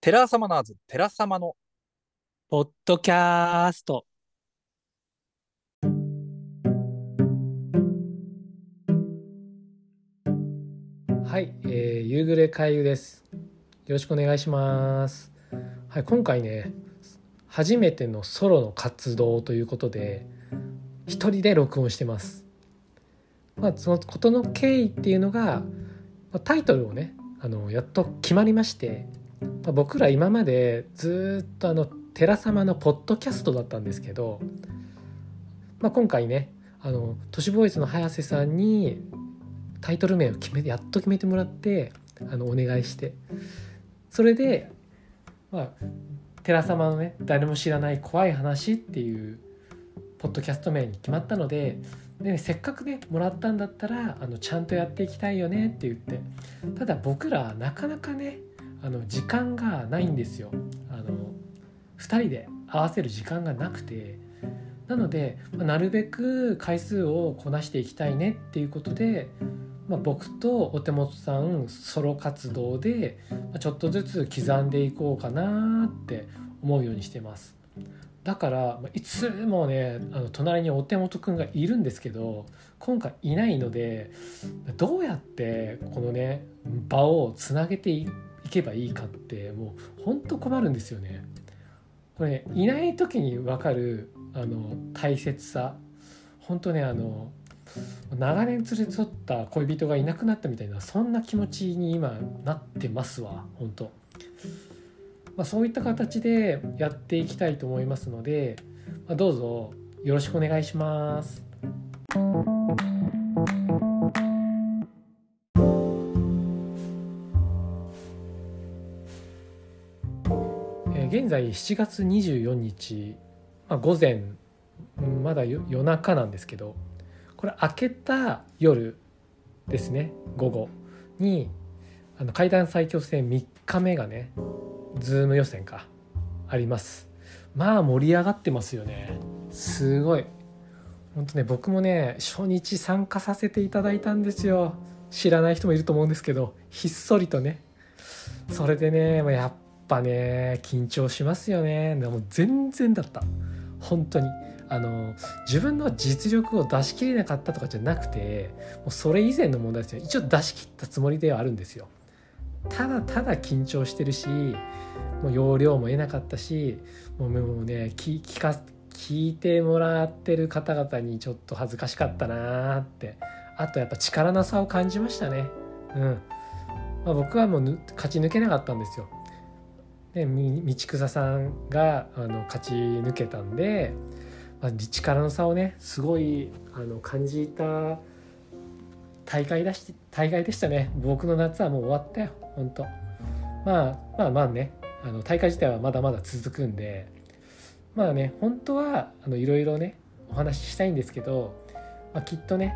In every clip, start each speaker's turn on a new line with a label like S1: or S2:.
S1: テラサマナーズ、テラサマの、
S2: ポッドキャスト。はい、えー、夕暮れ海遊です。よろしくお願いします。はい、今回ね、初めてのソロの活動ということで、一人で録音してます。まあ、そのことの経緯っていうのが、タイトルをね、あのやっと決まりまして、まあ、僕ら今までずっとあの寺様のポッドキャストだったんですけど、まあ、今回ねあの都市ボーイズの早瀬さんにタイトル名を決めてやっと決めてもらってあのお願いしてそれでまあ寺様のね誰も知らない怖い話っていうポッドキャスト名に決まったのでで、ね、せっかくねもらったんだったらあのちゃんとやっていきたいよねって言ってただ僕らなかなかねあの時間がないんですよあの2人で合わせる時間がなくてなので、ま、なるべく回数をこなしていきたいねっていうことで、まあ、僕とお手元さんソロ活動で、ちょっとずつ刻んでいこうかなって思うようにしてます。だからいつもねあの隣にお手元くんがいるんですけど今回いないのでどうやってこのね場をつなげてい行けばいいかってもうほんと困るんですよね。これ、ね、いない時に分かるあの大切さ本当ねあの長年連れ添った恋人がいなくなったみたいなそんな気持ちに今なってますわ本当。まあ、そういった形でやっていきたいと思いますので、まあ、どうぞよろしくお願いします。現在7月24日、まあ、午前まだ夜中なんですけどこれ明けた夜ですね午後にあの階段最強戦3日目がねズーム予選かあります。まあ盛り上がってますよね。すごい。本当ね僕もね初日参加させていただいたんですよ。知らない人もいると思うんですけどひっそりとね。それでねやっぱね緊張しますよね。でも全然だった。本当に。あの自分の実力を出し切れなかったとかじゃなくてもうそれ以前の問題ですよ。一応出し切ったつもりではあるんですよ。ただただ緊張してるしもう容量も得なかったしもうもうね聞か聞いてもらってる方々にちょっと恥ずかしかったなーって。あとやっぱ力なさを感じましたね。うん、まあ、僕はもう勝ち抜けなかったんですよ。で道草さんがあの勝ち抜けたんで、まあ、力の差をねすごいあの感じた大会だし大会でしたね。僕の夏はもう終わったよ。本当。まあまあまあね。あの大会自体はまだまだ続くんで。まあね本当はあのいろいろねお話ししたいんですけど、まあ、きっとね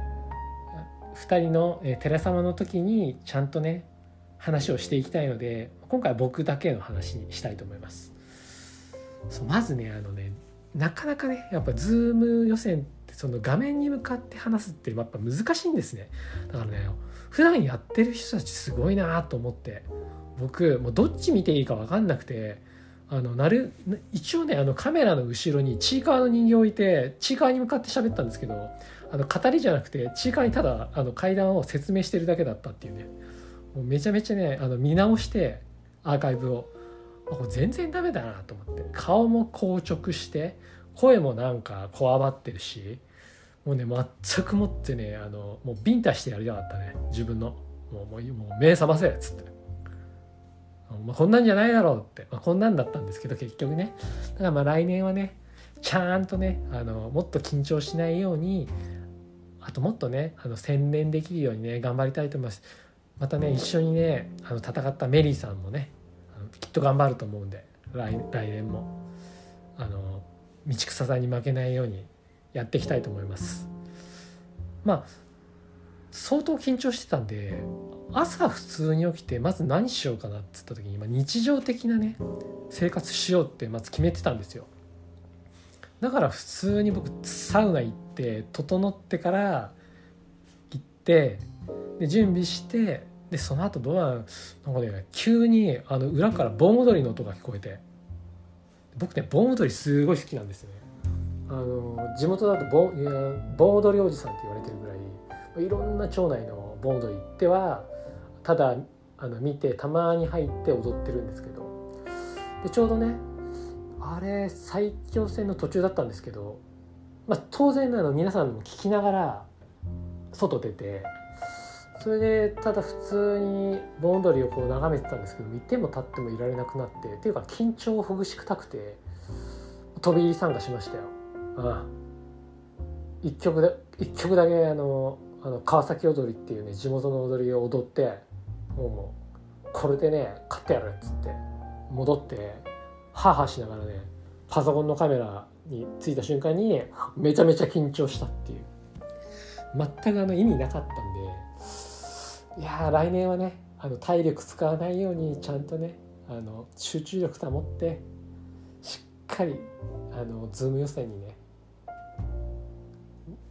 S2: 2人の、寺様の時にちゃんとね話をしていきたいので今回は僕だけの話にしたいと思います。そうまずねあのねなかなかねやっぱズーム予選ってその画面に向かって話すってやっぱ難しいんですね。だからね普段やってる人たちすごいなと思って僕もうどっち見ていいか分かんなくてあのなる一応ねあのカメラの後ろにちいかわの人形置いてちいかわに向かって喋ったんですけどあの語りじゃなくてちいかわにただあの階段を説明してるだけだったっていうね。もうめちゃめちゃねあの見直してアーカイブを。これ全然ダメだなと思って。顔も硬直して声もなんかこわばってるしもうね全くもってねあのもうビンタしてやりたかったね。自分の。もうもうもう目覚ませっつって。まあ、こんなんじゃないだろうって、まあ、こんなんだったんですけど結局ね。だからまあ来年はねちゃんとねあのもっと緊張しないようにあともっとねあの専念できるようにね頑張りたいと思います。またね一緒にねあの戦ったメリーさんもねきっと頑張ると思うんで来来年もあの道草さんに負けないようにやっていきたいと思います。まあ相当緊張してたんで朝普通に起きてまず何しようかなっつった時に、まあ、日常的なね生活しようってまず決めてたんですよ。だから普通に僕サウナ行って整ってから行ってで準備してでその後どうなんなんかね急にあの裏から盆踊りの音が聞こえて。僕ね盆踊りすごい好きなんですよね。あの地元だと盆いや盆踊りおじさんって言われてるぐらいいろんな町内の盆踊り行ってはただあの見てたまに入って踊ってるんですけど。でちょうどねあれ埼京線の途中だったんですけど、まあ、当然あの皆さんも聞きながら外出てそれでただ普通に盆踊りをこう眺めてたんですけどいても立ってもいられなくなってっていうか緊張をほぐしくたくて飛び入り参加しましたよ。ああ一曲だ一曲だけあのあの川崎踊りっていうね地元の踊りを踊ってもうこれでね勝ってやるっつって戻ってハーハーしながらねパソコンのカメラに着いた瞬間にめちゃめちゃ緊張したっていう全くあの意味なかったんでいやー来年はねあの体力使わないようにちゃんとねあの集中力保ってしっかりあのズーム予選にね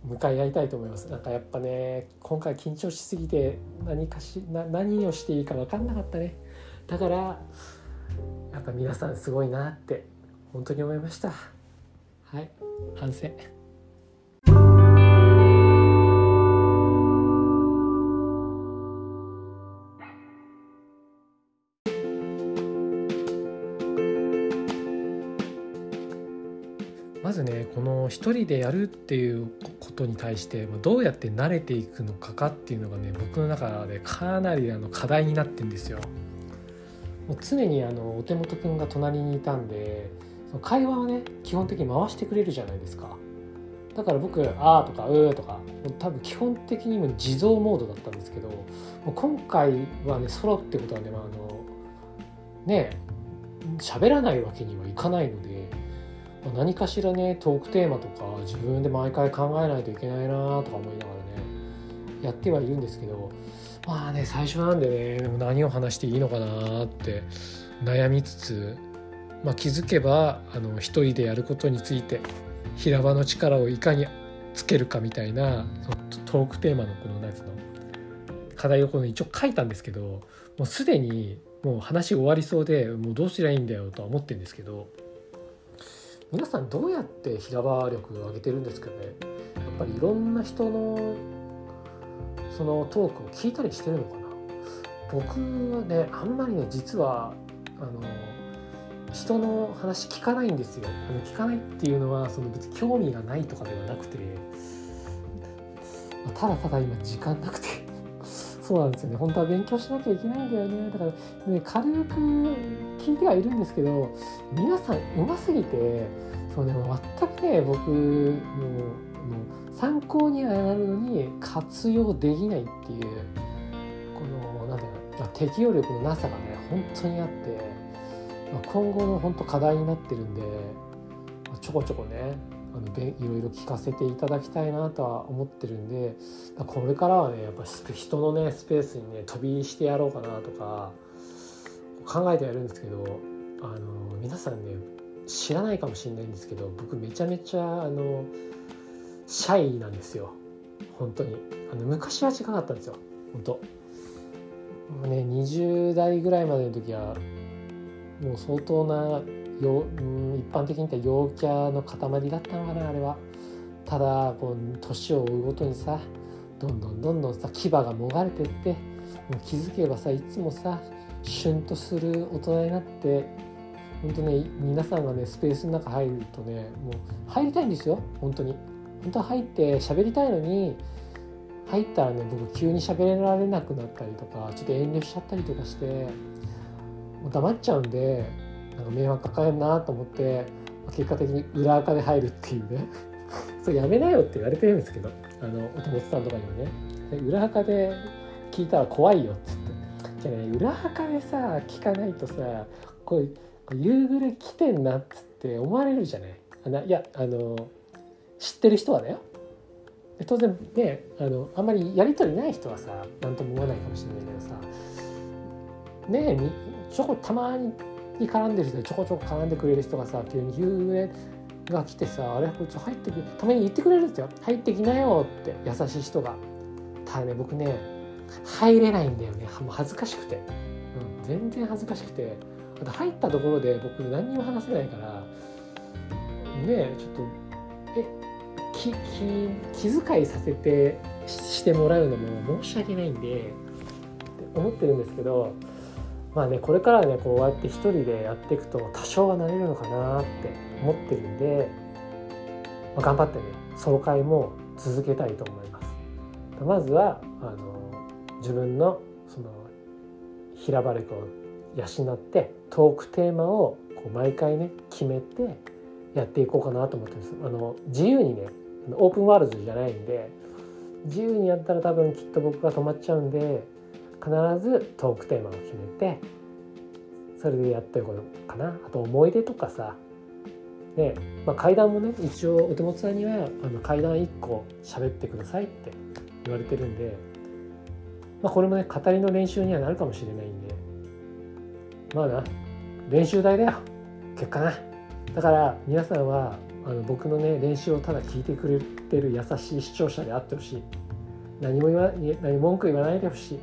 S2: 向かい合いたいと思います。なんかやっぱね今回緊張しすぎて何かしな何をしていいか分かんなかったね。だからやっぱ皆さんすごいなって本当に思いました。はい反省。一人でやるっていうことに対してどうやって慣れていくのかかっていうのがね僕の中でかなりあの課題になってんですよ。もう常にあのお手元くんが隣にいたんでその会話はね基本的に回してくれるじゃないですか。だから僕「あー」とか「うー」とかもう多分基本的にも地蔵モードだったんですけどもう今回はねソロってことはね、まあ、あのね喋らないわけにはいかないので。何かしらねトークテーマとか自分で毎回考えないといけないなとか思いながらねやってはいるんですけどまあね最初なんでね何を話していいのかなって悩みつつ、まあ、気づけばあの一人でやることについて平場の力をいかにつけるかみたいなトークテーマのこのやつの課題をこの一応書いたんですけどもうすでにもう話終わりそうでもうどうすりゃいいんだよとは思ってるんですけど皆さんどうやって平場力を上げてるんですかね。やっぱりいろんな人のそのトークを聞いたりしてるのかな。僕はねあんまりね実はあの人の話聞かないんですよ。あの聞かないっていうのはその別に興味がないとかではなくてただただ今時間なくてそうなんですよね。本当は勉強しなきゃいけないんだよね。だからね軽く聞いてはいるんですけど皆さんうますぎてそうね全くね僕も参考にはなるのに活用できないっていうこのなんだろう適応力のなさがね本当にあって今後の本当課題になってるんでちょこちょこねあのいろいろ聞かせていただきたいなとは思ってるんでこれからはねやっぱ人のねスペースにね飛びしてやろうかなとか考えてやるんですけどあの皆さんね知らないかもしれないんですけど僕めちゃめちゃあのシャイなんですよ。本当に。あの昔は違かったんですよ。本当。ね20代ぐらいまでの時はもう相当なよ、うん、一般的に言った陽キャの塊だったのかなあれは。ただこう年を追うごとにさどんどんどんどんさ牙がもがれてってもう気づけばさいつもさシュンとする大人になって本当ね皆さんがねスペースの中入るとねもう入りたいんですよ本当に。本当は入って喋りたいのに入ったらね僕急に喋られなくなったりとかちょっと遠慮しちゃったりとかしてもう黙っちゃうんでなんか迷惑かかるなと思って結果的に裏垢で入るっていうね。それやめなよって言われてるんですけどあのお友達さんとかにもね。裏垢で聞いたら怖いよっつって。じゃね裏垢でさ聞かないとさこう夕暮れ来てんなっつって思われるじゃない。あないやあの知ってる人はだよ。当然ねあのあんまりやり取りない人はさ何とも思わないかもしれないけどさ。ねえちょこたまに絡んでる人でちょこちょこ絡んでくれる人がさ急に夕暮れが来てさあれ？こいつ入ってくたまに言ってくれるんですよ。入ってきなよって優しい人が。ただね僕ね入れないんだよね。もう恥ずかしくて、うん、全然恥ずかしくて。あと入ったところで僕何にも話せないからねちょっとえ気気気遣いさせてしてもらうのも申し訳ないんでって思ってるんですけどまあねこれからねこうやって一人でやっていくと多少はなれるのかなって思ってるんで、まあ、頑張ってねソロ会も続けたいと思います。まずはあの自分のその平場力を養ってトークテーマをこう毎回ね決めてやっていこうかなと思ってますあの自由にねオープンワールドじゃないんで自由にやったら多分きっと僕が止まっちゃうんで必ずトークテーマを決めてそれでやっていこうかな。あと思い出とかさ。で、まあ、階段もね一応お手元さんにはあの階段1個喋ってくださいって言われてるんで、まあ、これもね語りの練習にはなるかもしれないんで。まあな練習台だよ。結果な。だから皆さんはあの僕のね練習をただ聞いてくれてる優しい視聴者であってほしい。何も言わ何文句言わないでほしい、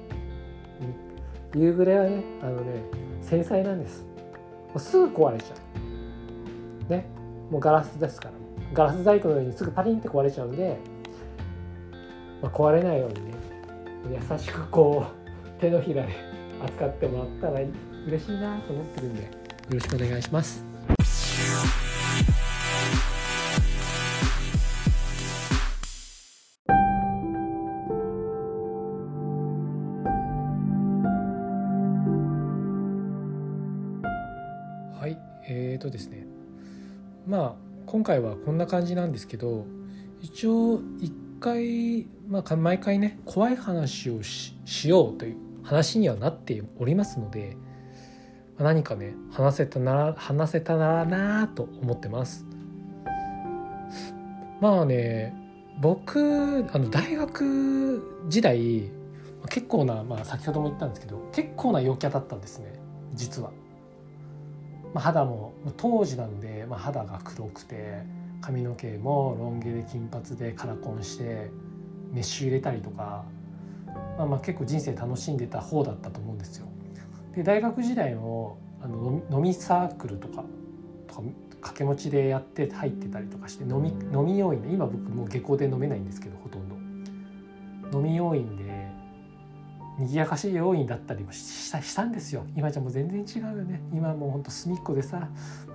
S2: 夕暮れはねあのね繊細なんです。もうすぐ壊れちゃう。ね。もうガラスですから。ガラス細工のようにすぐパリンって壊れちゃうんで、まあ、壊れないようにね優しくこう手のひらで扱ってもらったら嬉しいなと思ってるんでよろしくお願いします。回はこんな感じなんですけど一応一回、まあ、毎回ね怖い話をしようという話にはなっておりますので何かね話せたなら話せたならなと思ってます。まあね僕あの大学時代結構な、まあ、先ほども言ったんですけど結構な陽キャだったんですね実は、まあ、肌も当時なんで、まあ、肌が黒くて髪の毛もロン毛で金髪でカラコンしてメッシュ入れたりとか、まあ、まあ結構人生楽しんでた方だったと思うんですよ。で大学時代もあの飲みサークルとかとか掛け持ちでやって入ってたりとかして飲み飲み要員で今僕もう下校で飲めないんですけどほとんど。飲み要員で賑やかしい要員だったりもしたしたんですよ。今じゃもう全然違うよね。今もうほんと隅っこでさ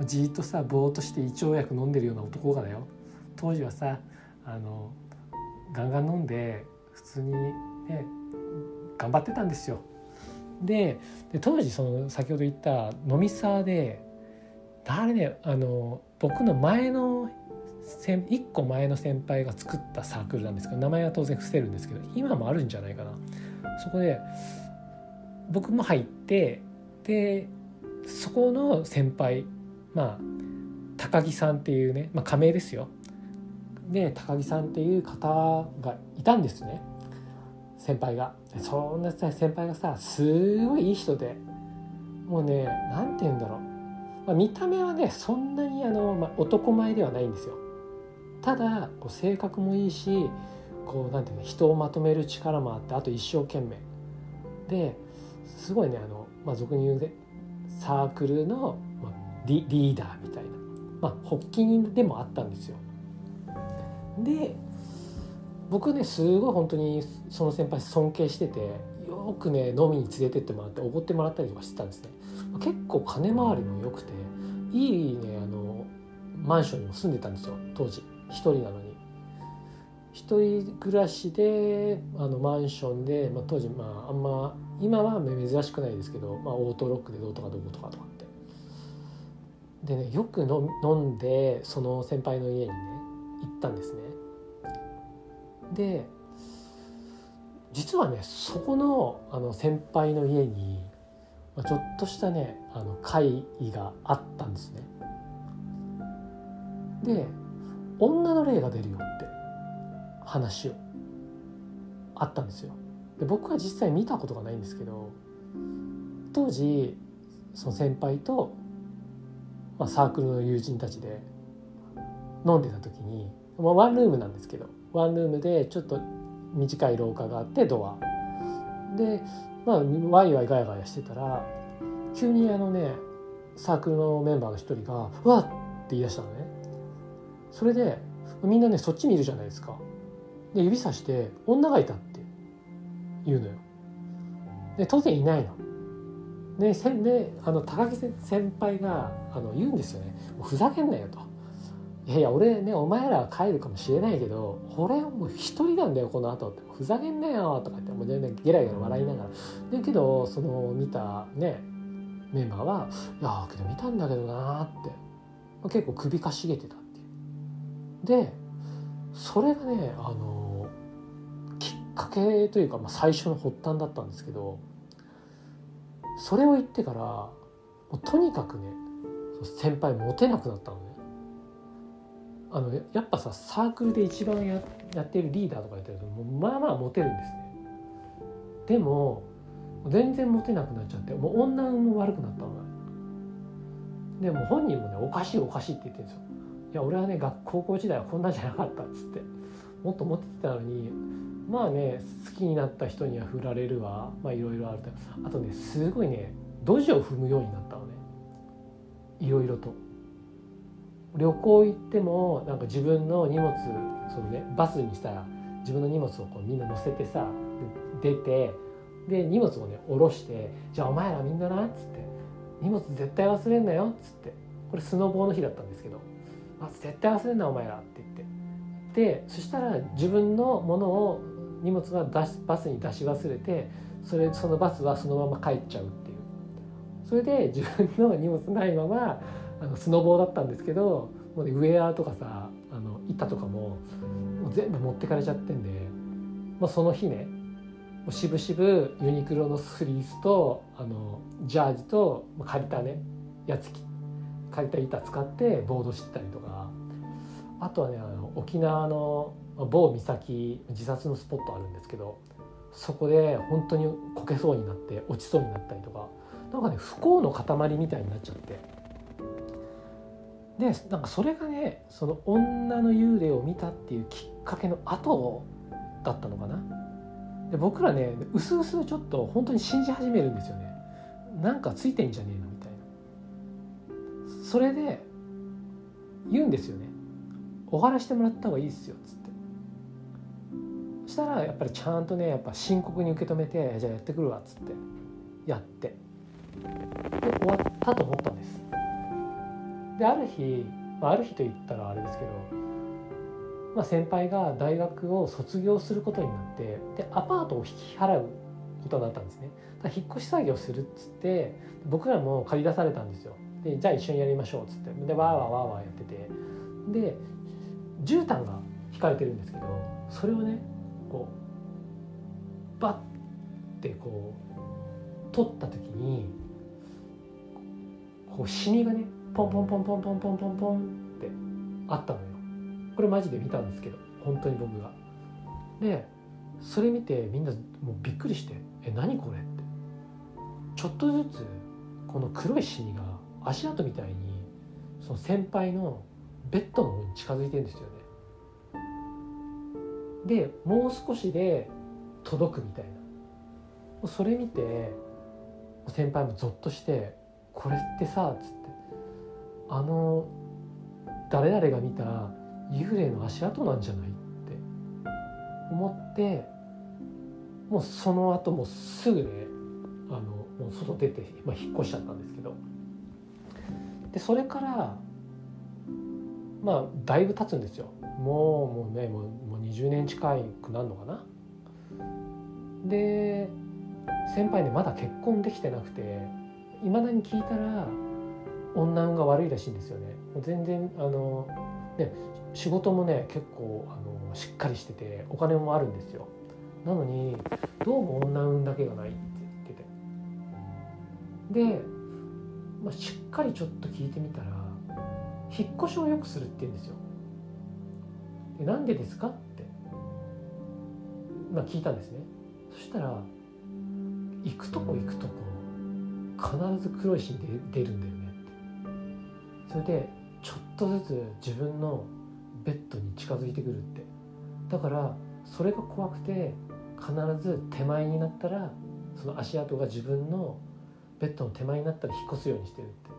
S2: じっとさぼーっとして胃腸薬飲んでるような男がだよ。当時はさあのガンガン飲んで普通にね頑張ってたんですよ。で当時その先ほど言った飲みサーで誰ねあの僕の前の1個前の先輩が作ったサークルなんですけど名前は当然伏せるんですけど今もあるんじゃないかな。そこで僕も入ってでそこの先輩まあ高木さんっていうね、まあ、仮名ですよ。で高木さんっていう方がいたんですね。先輩が。そんな先輩がさすごいいい人で。もうね何て言うんだろう、まあ、見た目はねそんなにあの、まあ、男前ではないんですよ。ただこう性格もいいしこうなんていうの人をまとめる力もあってあと一生懸命。ですごいねあの、まあ、俗に言うでサークルの、まあ、リリーダーみたいな、まあ、発起人でもあったんですよ。で僕ねすごい本当にその先輩尊敬しててよくね飲みに連れてってもらっておごってもらったりとかしてたんですね。結構金回りも良くていいねあのマンションにも住んでたんですよ当時。一人なのに。一人暮らしであのマンションで、まあ、当時まああんま今は珍しくないですけど、まあ、オートロックでどうとかどうとかとかって。でねよく飲んでその先輩の家にね行ったんですね。で実はねそこのあの先輩の家にちょっとしたねあの会議があったんですね。で女の霊が出るよって。話をあったんですよ。で僕は実際見たことがないんですけど当時その先輩と、まあ、サークルの友人たちで飲んでた時に、まあ、ワンルームなんですけどワンルームでちょっと短い廊下があってドアでまあワイワイガヤガヤしてたら急にあのねサークルのメンバーの一人が「うわっ!」って言い出したのねそれでみんなねそっち見るじゃないですかで指さして「女がいた」って言うのよ。で当然いないの。でせであの高木先輩があの言うんですよね「ふざけんなよ」と。いやいや俺ねお前らは帰るかもしれないけど俺はもう一人なんだよこの後。ってふざけんなよとか言ってもう全然ゲラゲラ笑いながら。だけどその見たねメンバーは「いやけど見たんだけどな」って。結構首かしげてたっていう。でそれがねあのかけというか、まあ、最初の発端だったんですけどそれを言ってからもうとにかくね先輩モテなくなったのね。あのやっぱさサークルで一番ややってるリーダーとかやってるともうまあまあモテるんですね。でも全然モテなくなっちゃってもう女運も悪くなったのね。でも本人もねおかしいおかしいって言ってるんですよ。いや俺はね学高校時代はこんなんじゃなかったっつってもっとモテてたのにまあね好きになった人には振られるわ。まあいろいろあると。あとねすごいねドジを踏むようになったのね。いろいろと。旅行行ってもなんか自分の荷物そのねバスにさ自分の荷物をこうみんな乗せてさ出てで荷物をね下ろして「じゃあお前らみんなな」っつって「荷物絶対忘れんなよ」っつって。これスノボーの日だったんですけど「あ絶対忘れんなお前ら」って言って。でそしたら自分のものを荷物は出しバスに出し忘れてそれそのバスはそのまま帰っちゃうっていう。それで自分の荷物ないままあのスノボーだったんですけどもう、ね、ウェアとかさあの板とかももう全部持ってかれちゃってんで、まあ、その日ねもう渋々ユニクロのフリースとあのジャージと借りたねやつき借りた板使ってボードしてたりとか。あとはねあの沖縄の某岬自殺のスポットあるんですけどそこで本当にこけそうになって落ちそうになったりとかなんかね不幸の塊みたいになっちゃって。でなんかそれがねその女の幽霊を見たっていうきっかけの後だったのかな。で僕らねうすうすちょっと本当に信じ始めるんですよね。なんかついてんじゃねえのみたいな。それで言うんですよねお話してもらった方がいいですよっつって。したらやっぱりちゃんとねやっぱ深刻に受け止めてじゃあやってくるわっつってやって。で終わったと思ったんです。である日、まあ、ある日と言ったらあれですけど、まあ、先輩が大学を卒業することになってでアパートを引き払うことになったんですね。だ引っ越し作業するっつって僕らも借り出されたんですよ。でじゃあ一緒にやりましょうっつって。でわーわーわーわーやってて。で絨毯が引かれてるんですけどそれをねこうバッてこう取った時にこうシミがねポンポンポンポンポンポンポンポンってあったのよ。これマジで見たんですけど本当に僕が。でそれ見てみんなもうびっくりして「え何これ?」って。ちょっとずつこの黒いシミが足跡みたいにその先輩のベッドの方に近づいてるんですよね。でもう少しで届くみたいな。それ見て先輩もゾッとして「これってさ」っつって。あの誰々が見た幽霊の足跡なんじゃないって思ってもうその後もうすぐねあのもう外出て、まあ、引っ越しちゃったんですけど。でそれからまあだいぶ経つんですよ。もうもうねもう20年近くなるのかな？で先輩ねまだ結婚できてなくていまだに聞いたら女運が悪いらしいんですよね。全然あのね仕事もね結構あのしっかりしててお金もあるんですよ。なのにどうも女運だけがないって言ってて。で、まあ、しっかりちょっと聞いてみたら引っ越しをよくするって言うんですよ。なんでですか？って、まあ、聞いたんですね。そしたら行くとこ行くとこ必ず黒いシーンで出るんだよねって。それでちょっとずつ自分のベッドに近づいてくるって。だからそれが怖くて必ず手前になったらその足跡が自分のベッドの手前になったら引っ越すようにしてるって。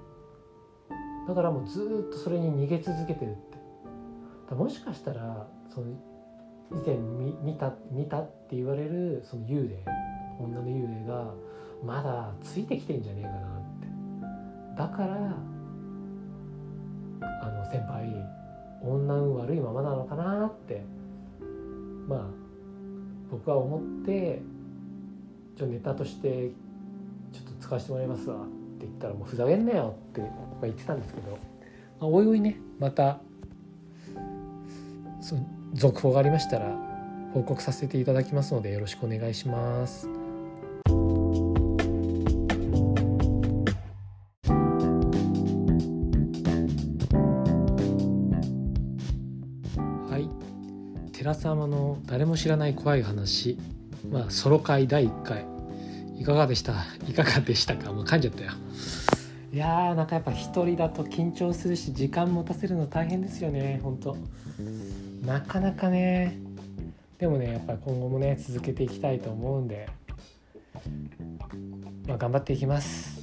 S2: だからもうずっとそれに逃げ続けてるって。もしかしたらその以前見た見たって言われるその幽霊女の幽霊がまだついてきてんじゃねえかなって。だからあの先輩女運悪いままなのかなってまあ僕は思ってちょネタとしてちょっと使わせてもらいますわって言ったらもうふざけんなよって言ってたんですけど、まあ、おいおいねまた続報がありましたら報告させていただきますのでよろしくお願いします。はい。寺様の誰も知らない怖い話。まあソロ会第1回。いかがでした？いかがでしたか？もう噛んじゃったよ。いやーなんかやっぱ一人だと緊張するし時間持たせるの大変ですよねほんと。なかなかね。でもねやっぱり今後もね続けていきたいと思うんでまあ頑張っていきます。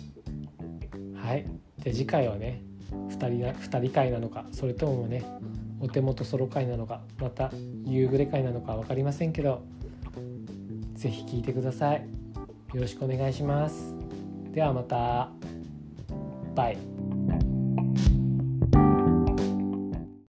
S2: はい。で次回はね2人な2人会なのかそれともねお手元ソロ会なのかまた夕暮れ会なのか分かりませんけど是非聞いてください。よろしくお願いします。ではまた。バイ。